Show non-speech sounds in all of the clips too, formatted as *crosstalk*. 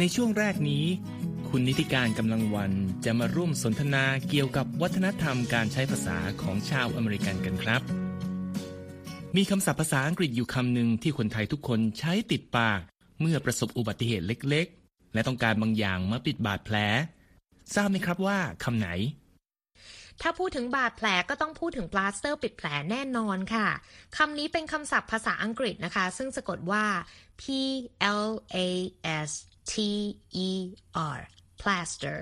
ในช่วงแรกนี้ คุณนิติการกำลังวันจะมาร่วมสนทนาเกี่ยวกับวัฒนธรรมการใช้ภาษาของชาวอเมริกันกันครับ มีคำศัพท์ภาษาอังกฤษอยู่คำหนึ่งที่คนไทยทุกคนใช้ติดปาก เมื่อประสบอุบัติเหตุเล็กๆ และต้องการบางอย่างมาปิดบาดแผล ทราบไหมครับว่าคำไหนถ้าพูดถึงบาดแผลก็ต้องพูดถึงปลาสเตอร์ปิดแผลแน่นอนค่ะ คำนี้เป็นคำศัพท์ภาษาอังกฤษนะคะ ซึ่งสะกดว่า P L A S T E R plaster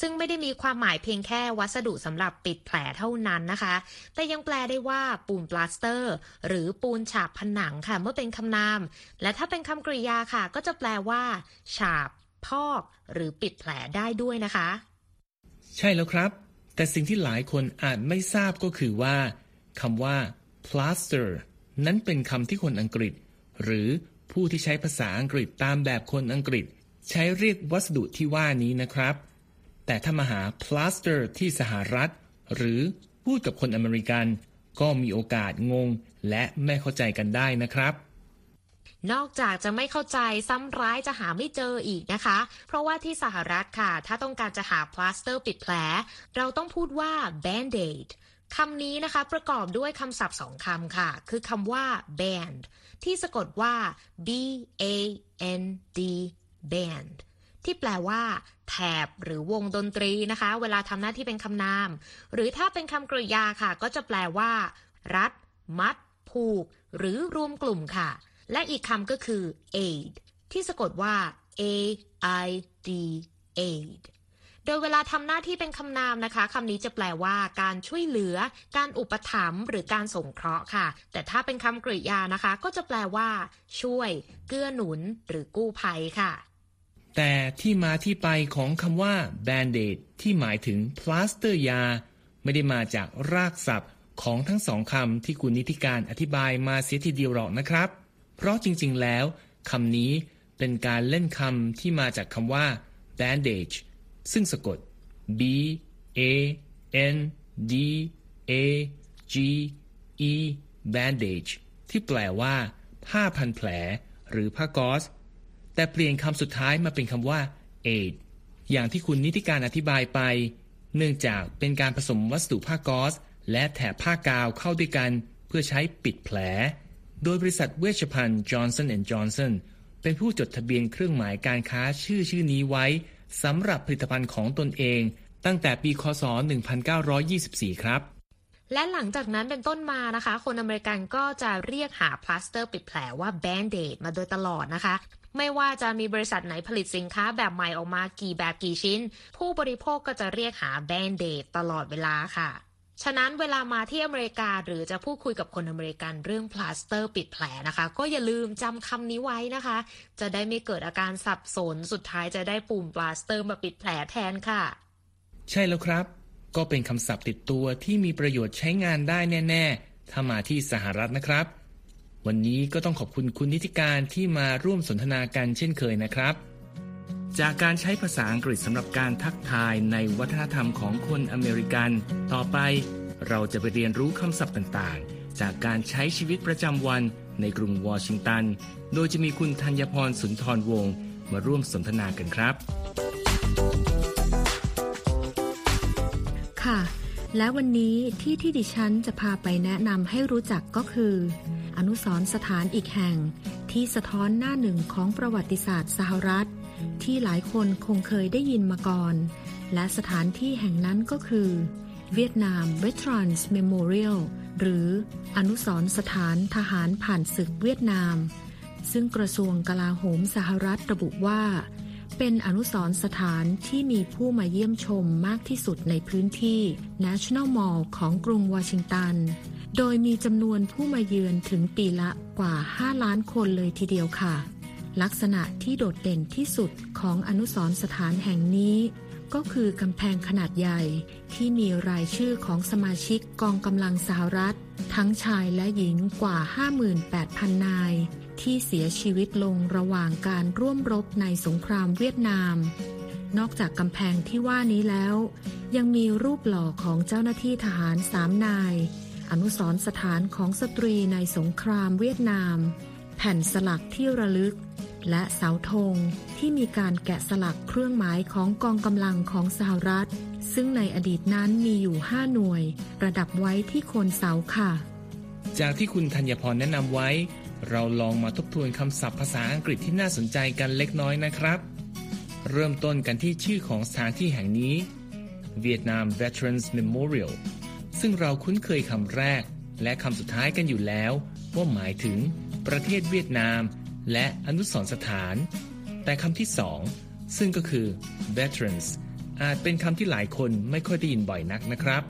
ซึ่งไม่ได้มีความหมายเพียงแค่วัสดุสำหรับปิดแผลเท่านั้นนะคะ แต่ยังแปลได้ว่าปูนปลาสเตอร์ หรือปูนฉาบผนังค่ะเมื่อเป็นคำนาม และถ้าเป็นคำกริยาค่ะ ก็จะแปลว่า ฉาบ พอก หรือปิดแผลได้ด้วยนะคะ ใช่แล้วครับ แต่สิ่งที่หลายคนอาจไม่ทราบก็คือว่าคำว่า plaster นั้นเป็นคำที่คนอังกฤษ หรือผู้ที่ใช้ภาษาอังกฤษตามแบบคนอังกฤษ ใช้เรียกวัสดุที่ว่านี้นะครับ แต่ถ้ามาหา plaster ที่สหรัฐ หรือพูดกับคนอเมริกัน ก็มีโอกาสงงและไม่เข้าใจกันได้นะครับนอกจากจะไม่เข้าใจซ้ำร้ายจะหาไม่เจออีกนะคะ เพราะว่าที่สหรัฐค่ะ ถ้าต้องการจะหาพลาสเตอร์ปิดแผล เราต้องพูดว่า band-aid คำนี้นะคะประกอบด้วยคำศัพท์สองคำค่ะ คือคำว่า band ที่สะกดว่า b a n d band ที่แปลว่า แถบหรือวงดนตรีนะคะ เวลาทำหน้าที่เป็นคำนาม หรือถ้าเป็นคำกริยาค่ะ ก็จะแปลว่า รัด มัด ผูก หรือรวมกลุ่มค่ะ และอีกคำก็คือ aid ที่สะกดว่า a i d aid โดยเวลาทำหน้าที่เป็นคำนามนะคะคำนี้จะแปลว่าการช่วยเหลือ การอุปถัมภ์หรือการสงเคราะห์ค่ะ แต่ถ้าเป็นคำกริยานะคะ ก็จะแปลว่า ช่วย เกื้อหนุน หรือกู้ภัยค่ะ แต่ที่มาที่ไปของคำว่า band-aid ที่หมายถึงพลาสเตอร์ยา ไม่ได้มาจากรากศัพท์ของทั้งสองคำที่คุณนิติการอธิบายมาเสียทีเดียวหรอกนะครับ เพราะจริงๆแล้วคำนี้เป็นการเล่นคำที่มาจากคำว่า bandage ซึ่งสะกด b a n d a g e bandage ที่แปลว่า ผ้าพันแผล หรือผ้าก๊อซ แต่เปลี่ยนคำสุดท้ายมาเป็นคำว่า aid อย่างที่คุณนิติการอธิบายไป เนื่องจากเป็นการผสมวัสดุผ้าก๊อซและแถบผ้ากาวเข้าด้วยกัน เพื่อใช้ปิดแผล โดยบริษัทเวชภัณฑ์ Johnson & Johnson เป็นผู้จดทะเบียนเครื่องหมายการค้าชื่อชื่อนี้ไว้สำหรับผลิตภัณฑ์ของตนเอง ตั้งแต่ปีคศ 1924 ครับ และหลังจากนั้นเป็นต้นมานะคะ คนอเมริกันก็จะเรียกหาพลาสเตอร์ปิดแผลว่า band-aid มาโดยตลอดนะคะไม่ว่าจะมีบริษัทไหนผลิตสินค้าแบบใหม่ออกมากี่แบบกี่ชิ้น ผู้บริโภคก็จะเรียกหา band-aid ตลอดเวลาค่ะ ฉะนั้นเวลามาที่อเมริกาหรือจะพูดคุยกับคนอเมริกันเรื่องพลาสเตอร์ปิดแผลนะคะ ก็อย่าลืมจำคำนี้ไว้นะคะ จะได้ไม่เกิดอาการสับสนสุดท้ายจะได้ปูนพลาสเตอร์มาปิดแผลแทนค่ะ ใช่แล้วครับ ก็เป็นคำศัพท์ติดตัวที่มีประโยชน์ใช้งานได้แน่ ๆ ถ้ามาที่สหรัฐนะครับ วันนี้ก็ต้องขอบคุณคุณนิติการที่มาร่วมสนทนากันเช่นเคยนะครับ จากการใช้ภาษาอังกฤษสำหรับการทักทายในวัฒนธรรมของคนอเมริกัน ต่อไปเราจะไปเรียนรู้คำศัพท์ต่างๆ จากการใช้ชีวิตประจำวันในกรุงวอชิงตัน โดยจะมีคุณธัญพรสุนทรวงศ์มาร่วมสนทนากันครับ ค่ะ และวันนี้ที่ที่ดิฉันจะพาไปแนะนำให้รู้จักก็คือ อนุสรณ์สถานอีกแห่ง ที่สะท้อนหน้าหนึ่งของประวัติศาสตร์สหรัฐ ที่หลายคนคงเคยได้ยินมาก่อน และสถานที่แห่งนั้นก็คือ เวียดนาม Veterans Memorial หรืออนุสรณ์สถานทหารผ่านศึกเวียดนาม ซึ่งกระทรวงกลาโหมสหรัฐระบุว่า เป็นอนุสรณ์สถานที่มีผู้มาเยี่ยมชมมากที่สุดในพื้นที่ National Mall ของกรุงวอชิงตัน โดยมีจำนวนผู้มาเยือนถึงปีละกว่า 5 ล้านคนเลยทีเดียวค่ะ ลักษณะที่โดดเด่นที่สุดของอนุสรสถานแห่งนี้ ก็คือกำแพงขนาดใหญ่ ที่มีรายชื่อของสมาชิกกองกำลังสหรัฐ ทั้งชายและหญิงกว่า 58,000 นาย ที่เสียชีวิตลงระหว่างการร่วมรบในสงครามเวียดนาม นอกจากกำแพงที่ว่านี้แล้ว ยังมีรูปหล่อของเจ้าหน้าที่ทหารสามนาย อนุสรสถานของสตรีในสงครามเวียดนาม แผ่นสลักที่ระลึก และเสาธงที่มีการแกะสลักเครื่องหมายของกองกำลังของสหรัฐ ซึ่งในอดีตนั้นมีอยู่ 5 หน่วย ประดับไว้ที่โคนเสาค่ะ จากที่คุณธัญพรแนะนำไว้ เราลองมาทบทวนคำศัพท์ภาษาอังกฤษที่น่าสนใจกันเล็กน้อยนะครับ เริ่มต้นกันที่ชื่อของสถานที่แห่งนี้ Vietnam Veterans Memorial ซึ่งเราคุ้นเคยคำแรก และคำสุดท้ายกันอยู่แล้ว ว่าหมายถึง ประเทศเวียดนาม และอนุสรสถาน แต่คำที่สองซึ่งก็คือ veterans อาจเป็นคำที่หลายคนไม่ค่อยได้ยินบ่อยนักนะครับ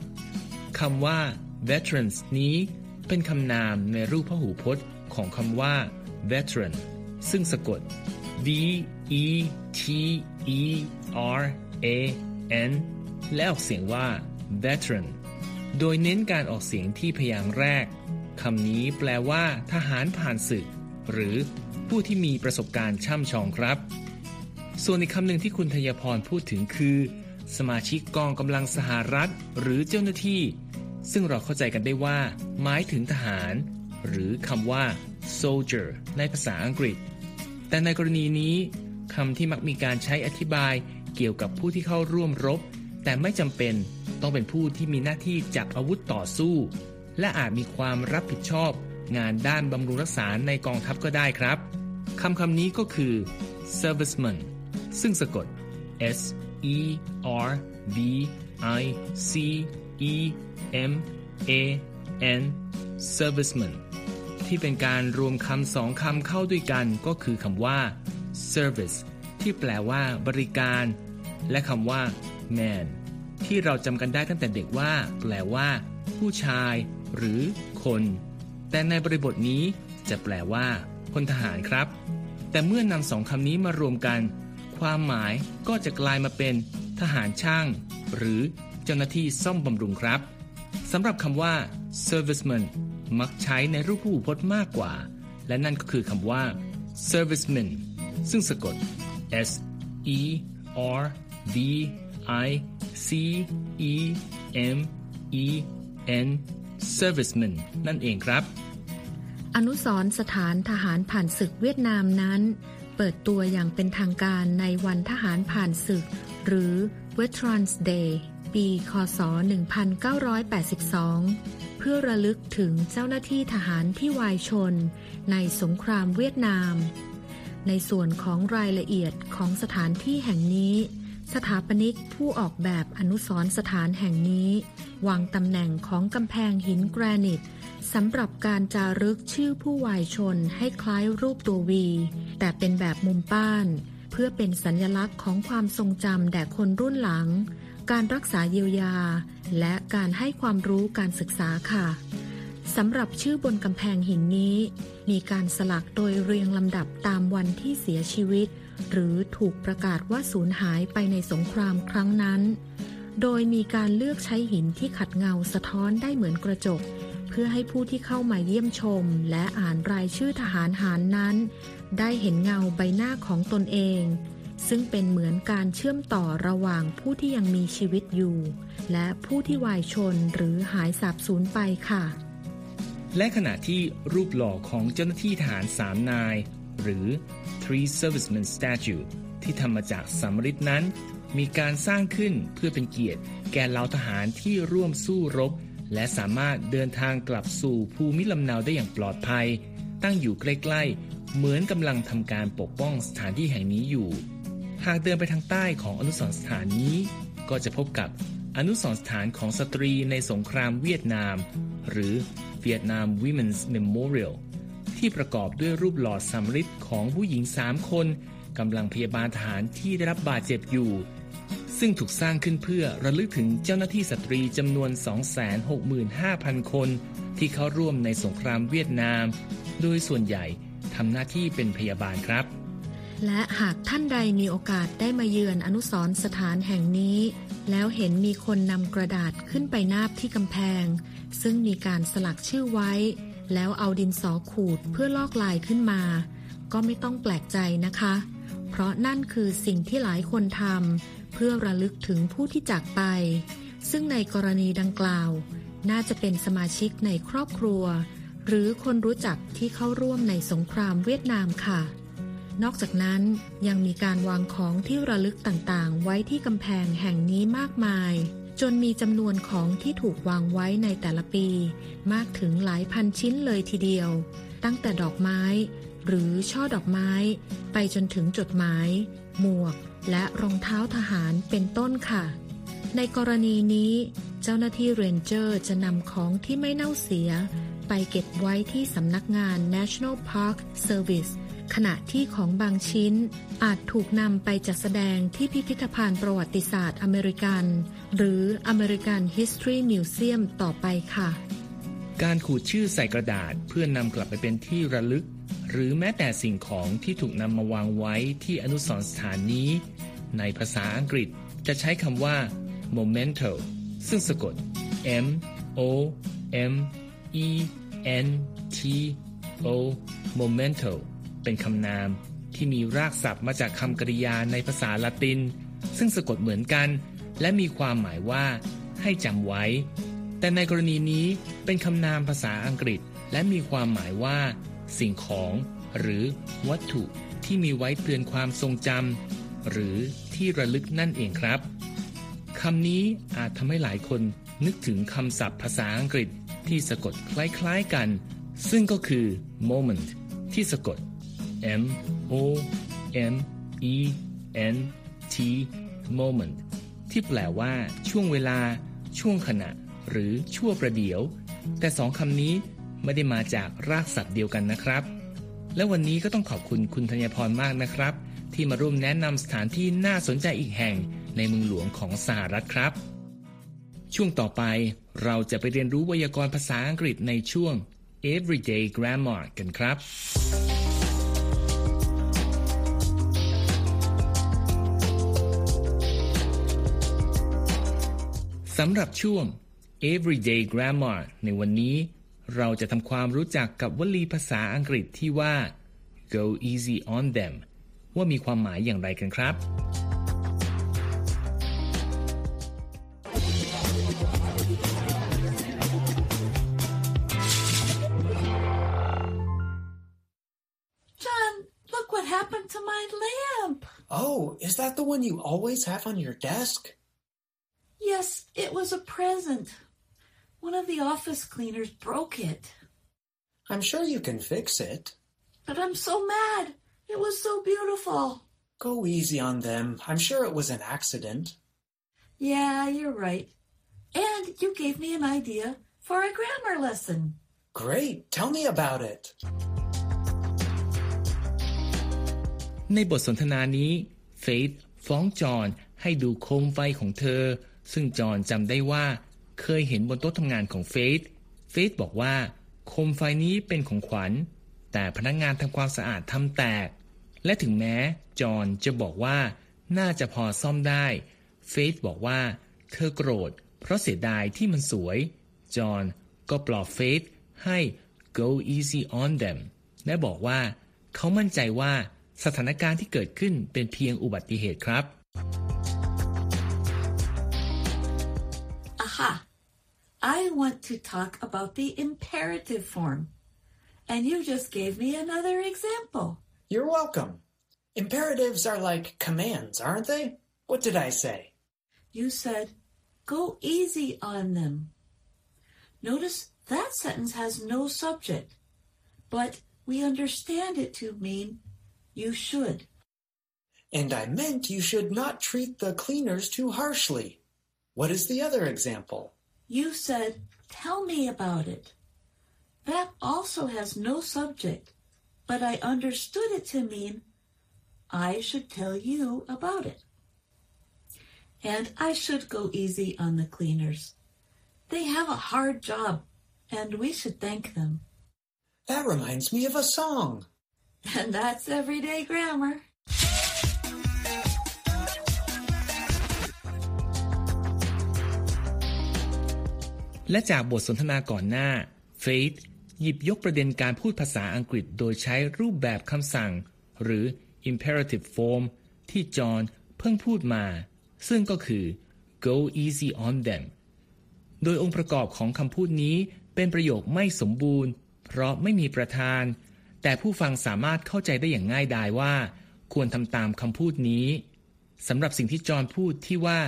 คำว่า veterans นี้เป็นคำนามในรูปพหูพจน์ ของคำว่า veteran ซึ่งสะกด v e t e r a n และออกเสียงว่า veteran โดยเน้นการออกเสียงที่พยางค์แรกคำนี้แปลว่า ทหารผ่านศึก หรือผู้ที่มีประสบการณ์ช่ำชองครับ ส่วนอีกคำหนึ่งที่คุณธยพรพูดถึงคือ สมาชิกกองกำลังสหรัฐ หรือเจ้าหน้าที่ ซึ่งเราเข้าใจกันได้ว่า หมายถึงทหาร หรือคำว่า soldier ในภาษาอังกฤษ แต่ในกรณีนี้คำที่มักมีการใช้อธิบายเกี่ยวกับผู้ที่เข้าร่วมรบ แต่ไม่จำเป็นต้องเป็นผู้ที่มีหน้าที่จับอาวุธต่อสู้ และอาจมีความรับผิดชอบ งานด้านบำรุงรักษาในกองทัพก็ได้ครับคำคำนี้ก็คือ serviceman ซึ่งสะกด S E R V I C E M A N serviceman ที่เป็นการรวมคำสองคำเข้าด้วยกันก็คือคำว่า service ที่แปลว่าบริการ และคำว่า man ที่เราจำกันได้ตั้งแต่เด็กว่า แปลว่า ผู้ชาย หรือ คน แต่ในบริบทนี้จะแปลว่าพลทหารครับ แต่เมื่อนำสองคำนี้มารวมกัน ความหมายก็จะกลายมาเป็น ทหารช่าง หรือเจ้าหน้าที่ซ่อมบำรุงครับสำหรับคำว่า serviceman มักใช้ในรูปผู้พจน์มากกว่า และนั่นก็คือคำว่า serviceman ซึ่งสะกด S E R V I C E M E N serviceman นั่นเองครับ อนุสรณ์สถานทหารผ่านศึกเวียดนามนั้น เปิดตัวอย่างเป็นทางการในวันทหารผ่านศึก หรือ Veterans Day ปี คศ 1982 พื่อระลึกถึงเจ้าหน้าที่ทหารที่วายชน ในสงครามเวียดนาม ในส่วนของรายละเอียดของสถานที่แห่งนี้ สถาปนิกผู้ออกแบบอนุสรณ์สถานแห่งนี้ วางตำแหน่งของกำแพงหินแกรนิตสำหรับการจารึกชื่อผู้วายชนให้คล้ายรูปตัววี แต่เป็นแบบมุมป้าน เพื่อเป็นสัญลักษณ์ของความทรงจำแด่คนรุ่นหลัง การรักษาเยียวยา และการให้ความรู้การศึกษาค่ะสำหรับชื่อบนกำแพงหินนี้ มีการสลักโดยเรียงลำดับตามวันที่เสียชีวิต หรือถูกประกาศว่าสูญหายไปในสงครามครั้งนั้น โดยมีการเลือกใช้หินที่ขัดเงาสะท้อนได้เหมือนกระจก เพื่อให้ผู้ที่เข้ามาเยี่ยมชม และอ่านรายชื่อทหารหารนั้น ได้เห็นเงาใบหน้าของตนเอง ซึ่งเป็นเหมือนการเชื่อมต่อระหว่างผู้ที่ยังมีชีวิตอยู่ และผู้ที่วายชนหรือหายสาบสูญไปค่ะ และขณะที่รูปหล่อของเจ้าหน้าที่ทหารสามนาย หรือ Three Servicemen Statue ที่ทำมาจากสำริดนั้น มีการสร้างขึ้นเพื่อเป็นเกียรติ แก่เหล่าทหารที่ร่วมสู้รบ และสามารถเดินทางกลับสู่ภูมิลำเนาได้อย่างปลอดภัย ตั้งอยู่ใกล้ๆ เหมือนกำลังทำการปกป้องสถานที่แห่งนี้อยู่ หากเดินไปทางใต้ของอนุสรณ์สถานนี้ ก็จะพบกับ อนุสรสถานของสตรีในสงครามเวียดนาม หรือ Vietnam Women's Memorial ที่ประกอบด้วยรูปหล่อสำริดของผู้หญิงสามคนกำลังพยาบาลทหารที่ได้รับบาดเจ็บอยู่ ซึ่งถูกสร้างขึ้นเพื่อระลึกถึงเจ้าหน้าที่สตรีจำนวน 265,000 คน ที่เข้าร่วมในสงครามเวียดนาม โดยส่วนใหญ่ทำหน้าที่เป็นพยาบาลครับ และหากท่านใดมีโอกาสได้มาเยือนอนุสรสถานแห่งนี้ แล้วเห็นมีคนนำกระดาษขึ้นไปนาบที่กำแพง ซึ่งมีการสลักชื่อไว้ แล้วเอาดินสอขูดเพื่อลอกลายขึ้นมา ก็ไม่ต้องแปลกใจนะคะ เพราะนั่นคือสิ่งที่หลายคนทำเพื่อระลึกถึงผู้ที่จากไป ซึ่งในกรณีดังกล่าว น่าจะเป็นสมาชิกในครอบครัว หรือคนรู้จักที่เข้าร่วมในสงครามเวียดนามค่ะ นอกจากนั้นยังมีการวางของที่ระลึกต่างๆ ไว้ที่กำแพงแห่งนี้มากมาย จนมีจำนวนของที่ถูกวางไว้ในแต่ละปี มากถึงหลายพันชิ้นเลยทีเดียว ตั้งแต่ดอกไม้ หรือช่อดอกไม้ ไปจนถึงจดหมาย หมวก และรองเท้าทหารเป็นต้นค่ะ ในกรณีนี้ เจ้าหน้าที่เรนเจอร์จะนำของที่ไม่เน่าเสีย ไปเก็บไว้ที่สำนักงาน National Park Service ขณะที่ของบางชิ้นอาจถูกนำไปจัดแสดงที่พิพิธภัณฑ์ประวัติศาสตร์อเมริกัน หรือ American History Museum ต่อไปค่ะ การขูดชื่อใส่กระดาษเพื่อนำกลับไปเป็นที่ระลึก หรือแม้แต่สิ่งของที่ถูกนำมาวางไว้ที่อนุสรณ์สถานนี้ ในภาษาอังกฤษจะใช้คำว่า memento ซึ่งสะกด m o m e n t o memento เป็นคำนามที่มีรากศัพท์มาจากคำกริยาในภาษาละติน ซึ่งสะกดเหมือนกัน และมีความหมายว่าให้จำไว้ แต่ในกรณีนี้เป็นคำนามภาษาอังกฤษ และมีความหมายว่า สิ่งของ หรือวัตถุที่มีไว้เตือนความทรงจำหรือที่ระลึกนั่นเองครับคำนี้อาจทำให้หลายคนนึกถึงคำศัพท์ภาษาอังกฤษที่สะกดคล้ายๆกัน ซึ่งก็คือ moment ที่สะกด M O M E N T moment ที่แปลว่า ช่วงเวลา ช่วงขณะ หรือชั่วประเดี๋ยว แต่สองคำนี้ไม่ได้มาจากรากศัพท์เดียวกันนะครับ และวันนี้ก็ต้องขอบคุณคุณธัญพรมากนะครับ ที่มาร่วมแนะนำสถานที่น่าสนใจอีกแห่งในเมืองหลวงของสหรัฐครับ ช่วงต่อไปเราจะไปเรียนรู้ไวยากรณ์ภาษาอังกฤษในช่วง Everyday Grammar กันครับ สำหรับช่วง Everyday Grammar ในวันนี้ เราจะทำความรู้จักกับวลีภาษาอังกฤษที่ว่า go easy on them ว่ามีความหมายอย่างไรกันครับ John, look what happened to my lamp. Oh, is that the one you always have on your desk? Yes, it was a present. One of the office cleaners broke it. I'm sure you can fix it. But I'm so mad. It was so beautiful. Go easy on them. I'm sure it was an accident. Yeah, you're right. And you gave me an idea for a grammar lesson. Great. Tell me about it. ในบทสนทนานี้ เฟธฟ้องจอห์นให้ดูโคมไฟของเธอ ซึ่งจอห์นจำได้ว่าเคยเห็นบนโต๊ะทำงานของเฟธเฟธบอกว่าโคมไฟนี้เป็นของขวัญ แต่พนักงานทำความสะอาดทำแตก และถึงแม้จอห์นจะบอกว่าน่าจะพอซ่อมได้ เฟธบอกว่า เธอโกรธ เพราะเสียดายที่มันสวย จอห์นก็ปลอบเฟธให้ go easy on them และบอกว่า เขามั่นใจว่าสถานการณ์ที่เกิดขึ้นเป็นเพียงอุบัติเหตุครับ want to talk about the imperative form. And you just gave me another example. You're welcome. Imperatives are like commands, aren't they? What did I say? You said, go easy on them. Notice that sentence has no subject, but we understand it to mean you should. And I meant you should not treat the cleaners too harshly. What is the other example? You said, tell me about it. That also has no subject, but I understood it to mean I should tell you about it. And I should go easy on the cleaners. They have a hard job, and we should thank them. That reminds me of a song. *laughs* And that's everyday grammar. และจากบทสนทนาก่อนหน้าเฟธหยิบยกประเด็นการพูดภาษาอังกฤษโดยใช้รูปแบบคำสั่ง หรือ imperative form ที่จอห์นเพิ่งพูดมา ซึ่งก็คือ go easy on them โดยองค์ประกอบของคำพูดนี้เป็นประโยคไม่สมบูรณ์ เพราะไม่มีประธาน แต่ผู้ฟังสามารถเข้าใจได้อย่างง่ายดายว่า ควรทำตามคำพูดนี้สำหรับสิ่งที่จอห์นพูดที่ว่า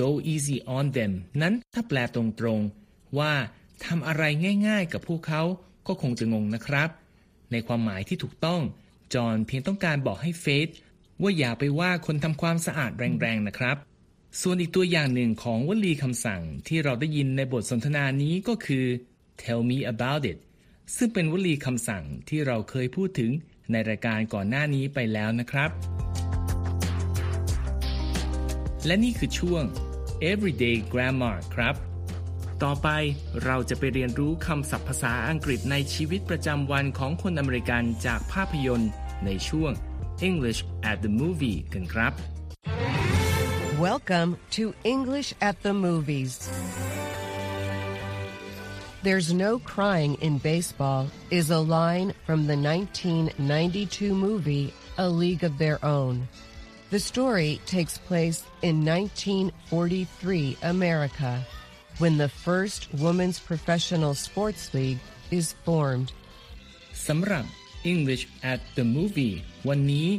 go easy on them นั้นถ้าแปลตรงๆ ว่าทำอะไรง่ายๆ กับพวกเขาก็คงจะงงนะครับ ในความหมายที่ถูกต้อง จอห์นเพียงต้องการบอกให้เฟธว่าอย่าไปว่าคนทำความสะอาดแรงๆนะครับ ส่วนอีกตัวอย่างหนึ่งของวลีคำสั่งที่เราได้ยินในบทสนทนานี้ก็คือ tell me about it ซึ่งเป็นวลีคำสั่งที่เราเคยพูดถึงในรายการก่อนหน้านี้ไปแล้วนะครับ และนี่คือช่วง everyday grammar ครับ ต่อไปเราจะไปเรียนรู้คำศัพท์ภาษาอังกฤษในชีวิตประจำวันของคนอเมริกันจากภาพยนตร์ในช่วง English at the movie กันครับ Welcome to English at the Movies. There's no crying in baseball is a line from the 1992 movie A League of Their Own. The story takes place in 1943 America when the first women's professional sports league is formed. สำหรับ English at the movie วันนี้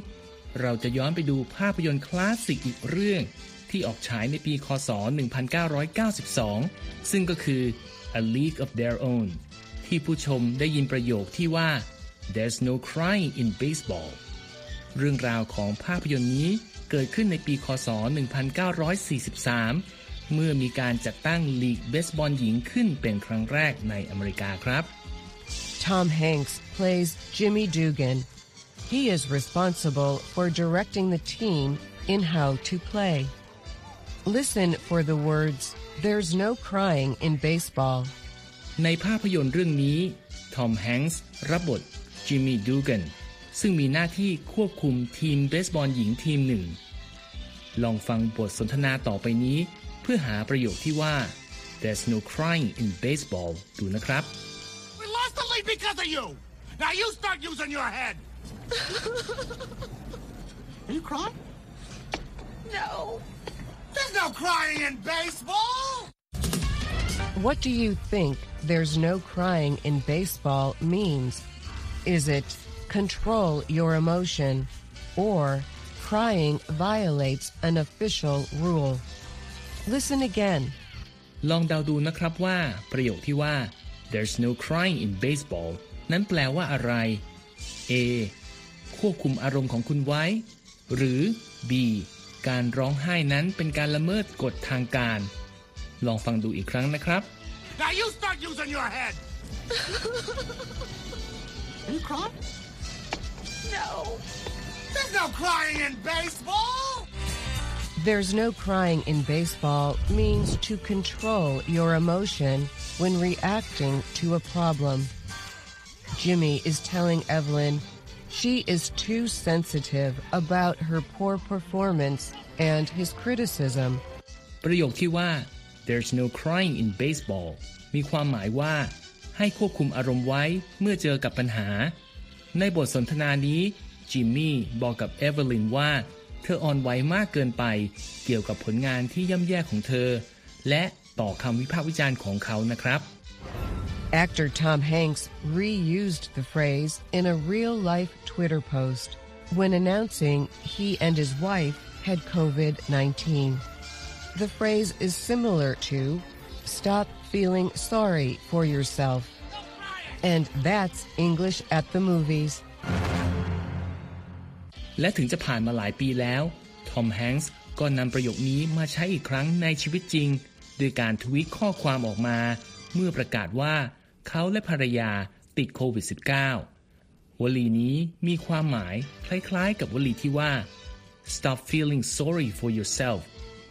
เราจะย้อนไปดูภาพยนตร์คลาสสิกอีกเรื่อง ที่ออกฉายในปีคศ 1992 ซึ่งก็คือ A League of Their Own ที่ผู้ชมได้ยินประโยคที่ว่า There's no crying in baseball เรื่องราวของภาพยนตร์นี้เกิดขึ้นในปีคศ 1943 เมื่อมีการจัดตั้งลีกเบสบอลหญิงขึ้นเป็นครั้งแรกในอเมริกาครับ Tom Hanks plays Jimmy Dugan. He is responsible for directing the team in how to play. Listen for the words, There's no crying in baseball. ในภาพยนตร์เรื่องนี้ทอมแฮงส์รับบทจิมมี่ดูกันซึ่งมีหน้าที่ควบคุมทีมเบสบอลหญิงทีมหนึ่ง ลองฟังบทสนทนาต่อไปนี้ เพื่อหาประโยคที่ว่า There's no crying in baseball ดูนะครับ We lost the lead because of you. Now you start using your head. Are you crying? No. There's no crying in baseball. What do you think there's no crying in baseball means? Is it control your emotion or crying violates an official rule? Listen again. ลองเดาดูนะครับว่า ประโยคที่ว่า There's no crying in baseball นั้นแปลว่าอะไร A ควบคุมอารมณ์ของคุณไว้ หรือ B การร้องไห้นั้นเป็นการละเมิดกฎทางการ ลองฟังดูอีกครั้งนะครับ Now you start using your head. Are you crying? No. There's no crying in baseball. There's no crying in baseball means to control your emotion when reacting to a problem. Jimmy is telling Evelyn she is too sensitive about her poor performance and his criticism. ประโยคที่ว่า there's no crying in baseball มีความหมายว่า ให้ควบคุมอารมณ์ไว้เมื่อเจอกับปัญหา ในบทสนทนานี้ จิมมี่บอกกับเอเวอร์ลินว่า เธออ่อนไหวมากเกินไป เกี่ยวกับผลงานที่ย่ำแย่ของเธอ และต่อคำวิพากษ์วิจารณ์ของเขานะครับ Actor Tom Hanks reused the phrase in a real life Twitter post when announcing he and his wife had COVID 19. The phrase is similar to stop feeling sorry for yourself. And that's English at the movies. และถึงจะผ่านมาหลายปีแล้ว ทอมแฮงส์ก็นำประโยคนี้มาใช้อีกครั้งในชีวิตจริง โดยการทวีตข้อความออกมา เมื่อประกาศว่าเขาและภรรยาติดโควิด -19 วลีนี้มีความหมายคล้ายๆ กับวลีที่ว่า stop feeling sorry for yourself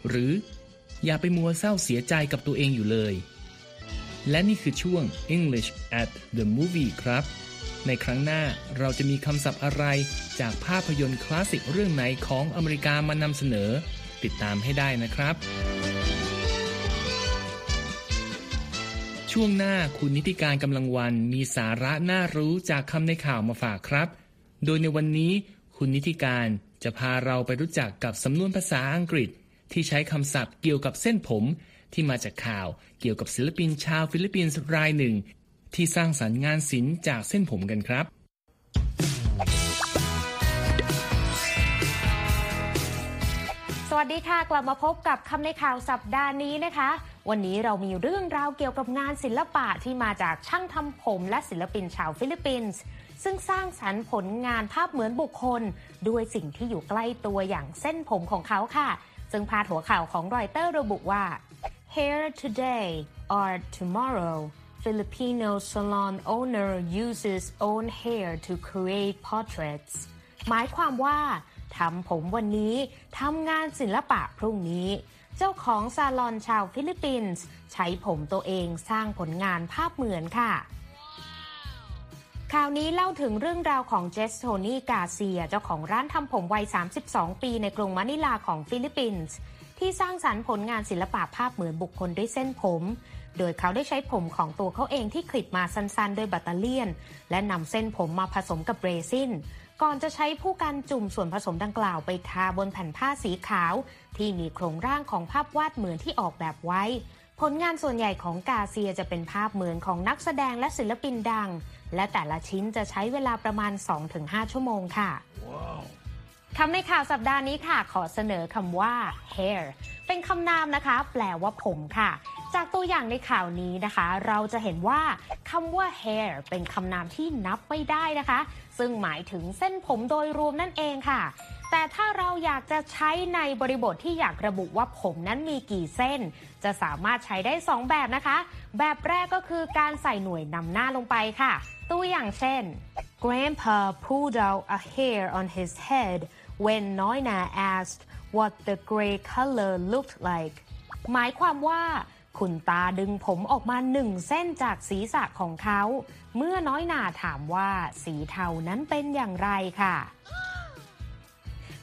หรือ อย่าไปมัวเศร้าเสียใจกับตัวเองอยู่เลย และนี่คือช่วง English at the Movie ครับ ในครั้งหน้าเราจะมีคำศัพท์อะไร จากภาพยนตร์คลาสสิกเรื่องไหนของอเมริกามานำเสนอ ติดตามให้ได้นะครับ ช่วงหน้าคุณนิติการกำลังวันมีสาระน่ารู้จากคำในข่าวมาฝากครับ โดยในวันนี้คุณนิติการจะพาเราไปรู้จักกับสำนวนภาษาอังกฤษ ที่ใช้คำศัพท์เกี่ยวกับเส้นผมที่มาจากข่าวเกี่ยวกับศิลปินชาวฟิลิปปินส์รายหนึ่ง ที่สร้างสรรค์งานศิลป์จากเส้นผมกันครับสวัสดีค่ะ กลับมาพบกับคำในข่าวสัปดาห์นี้นะคะ วันนี้เรามีเรื่องราวเกี่ยวกับงานศิลปะที่มาจากช่างทำผมและศิลปินชาวฟิลิปปินส์ซึ่งสร้างสรรค์ผลงานภาพเหมือนบุคคล ด้วยสิ่งที่อยู่ใกล้ตัวอย่างเส้นผมของเขาค่ะ ซึ่งพาดหัวข่าวของรอยเตอร์ระบุว่า Hair today art tomorrow Filipino salon owner uses own hair to create portraits หมายความว่าทำผมวันนี้ทำงานศิลปะพรุ่งนี้ เจ้าของซาลอนชาวฟิลิปปินส์ใช้ผมตัวเองสร้างผลงานภาพเหมือนค่ะข่าวนี้เล่าถึงเรื่องราวของเจสโทนี่การ์เซีย เจ้าของร้านทำผมวัย 32 ปีในกรุงมะนิลาของฟิลิปปินส์ที่สร้างสรรค์ผลงานศิลปะภาพเหมือนบุคคลด้วยเส้นผม โดยเขาได้ใช้ผมของตัวเขาเองที่ขลิบมาสั้นๆ ด้วยปัตตาเลี่ยน และนำเส้นผมมาผสมกับเรซินก่อนจะใช้ผู้กันจุ่มส่วนผสมดังกล่าวไปทาบนแผ่นผ้าสีขาว ที่มีโครงร่างของภาพวาดเหมือนที่ออกแบบไว้ ผลงานส่วนใหญ่ของกาเซียจะเป็นภาพเหมือนของนักแสดงและศิลปินดัง และแต่ละชิ้นจะใช้เวลาประมาณ 2-5 ชั่วโมงค่ะคำในข่าวสัปดาห์นี้ค่ะ ขอเสนอคำว่า hair เป็นคำนามนะคะ แปลว่าผมค่ะ จากตัวอย่างในข่าวนี้นะคะ เราจะเห็นว่าคำว่า hair เป็นคำนามที่นับไม่ได้นะคะ ซึ่งหมายถึงเส้นผมโดยรวมนั่นเองค่ะ แต่ถ้าเราอยากจะใช้ในบริบทที่อยากระบุว่าผมนั้นมีกี่เส้น จะสามารถใช้ได้ 2 แบบนะคะ แบบแรกก็คือการใส่หน่วยนำหน้าลงไปค่ะ ตัวอย่างเช่น Grandpa pulled out a hair on his head when Noina asked what the gray color looked like หมายความว่า คุณตาดึงผมออกมาหนึ่งเส้นจากศีรษะของเขา เมื่อน้อยหนาถามว่าสีเทานั้นเป็นอย่างไรค่ะ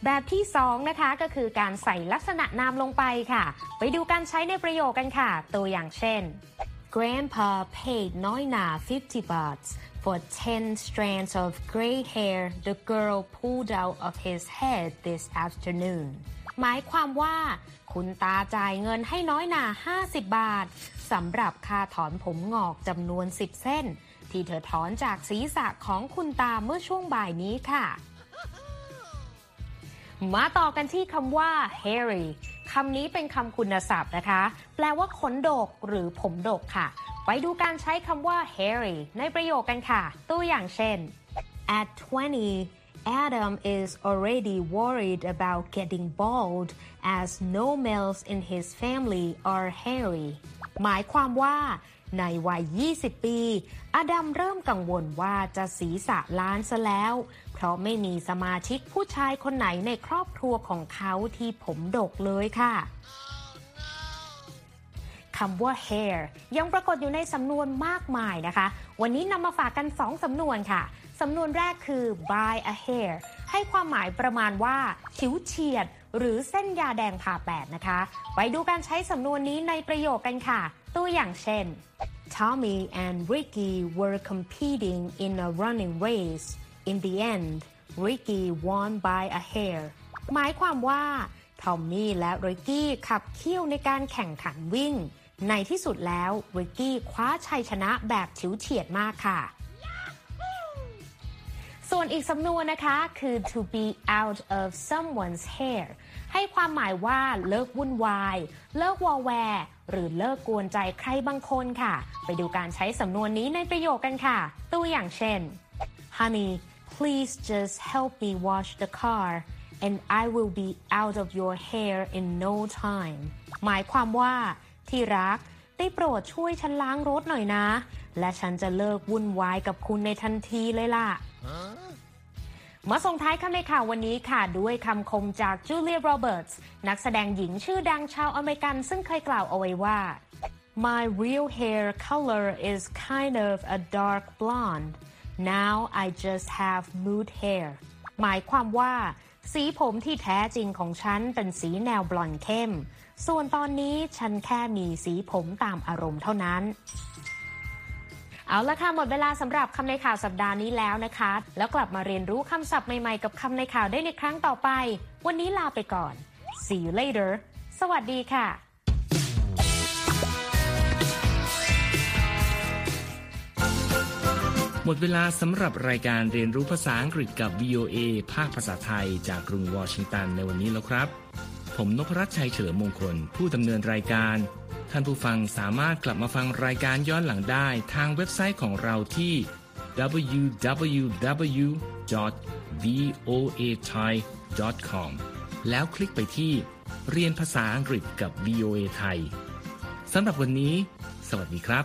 แบบที่สองนะคะก็คือการใส่ลักษณะนามลงไปค่ะ ไปดูการใช้ในประโยคกันค่ะ ตัวอย่างเช่น Grandpa paid Noina 50 baht for 10 strands of gray hair the girl pulled out of his head this afternoon หมายความว่าคุณตาจ่ายเงินให้น้อยหนา 50 บาทสำหรับค่าถอนผมงอกจำนวน 10 เส้น ที่เธอถอนจากศีรษะของคุณตาเมื่อช่วงบ่ายนี้ค่ะ มาต่อกันที่คำว่า hairy คำนี้เป็นคำคุณศัพท์นะคะ แปลว่าขนดกหรือผมดกค่ะ ไปดูการใช้คำว่า hairy ในประโยคกันค่ะ ตัวอย่างเช่น at 20 Adam is already worried about getting bald as no males in his family are hairy หมายความว่า ในวัย 20 ปี อดัมเริ่มกังวลว่าจะศีรษะล้านซะแล้ว เพราะไม่มีสมาชิกผู้ชายคนไหนในครอบครัวของเขาที่ผมดกเลยค่ะคำว่า hair ยังปรากฏอยู่ในสำนวนมากมายนะคะ วันนี้นำมาฝากกัน 2สำนวนค่ะ สำนวนแรกคือ buy a hair ให้ความหมายประมาณว่าฉิวเฉียด หรือเส้นยาแดงผ่าแปดนะคะ ไปดูการใช้สำนวนนี้ในประโยคกันค่ะ ตัวอย่างเช่น Tommy and Ricky were competing in a running race in the end Ricky won by a hair หมายความว่าทอมมี่และริกกี้ขับเคี่ยวในการแข่งขันวิ่ง ในที่สุดแล้วริกกี้คว้าชัยชนะแบบฉิวเฉียดมากค่ะ ส่วนอีกสำนวนนะคะคือ to be out of someone's hair ให้ความหมายว่าเลิกวุ่นวาย เลิกวอแวร์หรือเลิกกวนใจใครบางคนค่ะ ไปดูการใช้สำนวนนี้ในประโยคกันค่ะ ตัวอย่างเช่น Honey please just help me wash the car and I will be out of your hair in no time หมายความว่าที่รักได้โปรดช่วยฉันล้างรถหน่อยนะ และฉันจะเลิกวุ่นวายกับคุณในทันทีเลยล่ะ มาส่งท้ายคำในข่าววันนี้ค่ะ ด้วยคำคมจากจูเลียโรเบิร์ตส์นักแสดงหญิงชื่อดังชาวอเมริกันซึ่งเคยกล่าวเอาไว้ว่า My real hair color is kind of a dark blonde now I just have mood hair หมายความว่าสีผมที่แท้จริงของฉันเป็นสีแนวบลอนด์เข้ม ส่วนตอนนี้ฉันแค่มีสีผมตามอารมณ์เท่านั้น เอาละค่ะหมดเวลาสำหรับคำในข่าวสัปดาห์นี้แล้วนะคะ แล้วกลับมาเรียนรู้คำศัพท์ใหม่ๆ กับคำในข่าวได้ในครั้งต่อไป วันนี้ลาไปก่อน see you later สวัสดีค่ะหมดเวลาสำหรับรายการเรียนรู้ภาษาอังกฤษกับ VOA ภาคภาษาไทย จากกรุงวอชิงตันในวันนี้แล้วครับ ผมนพรัชชัยเฉลิมมงคล ผู้ดำเนินรายการ ท่านผู้ฟังสามารถกลับมาฟังรายการย้อนหลังได้ทางเว็บไซต์ของเราที่ www.voathai.com แล้วคลิกไปที่เรียนภาษาอังกฤษกับ VOA ไทยสำหรับวันนี้ สวัสดีครับ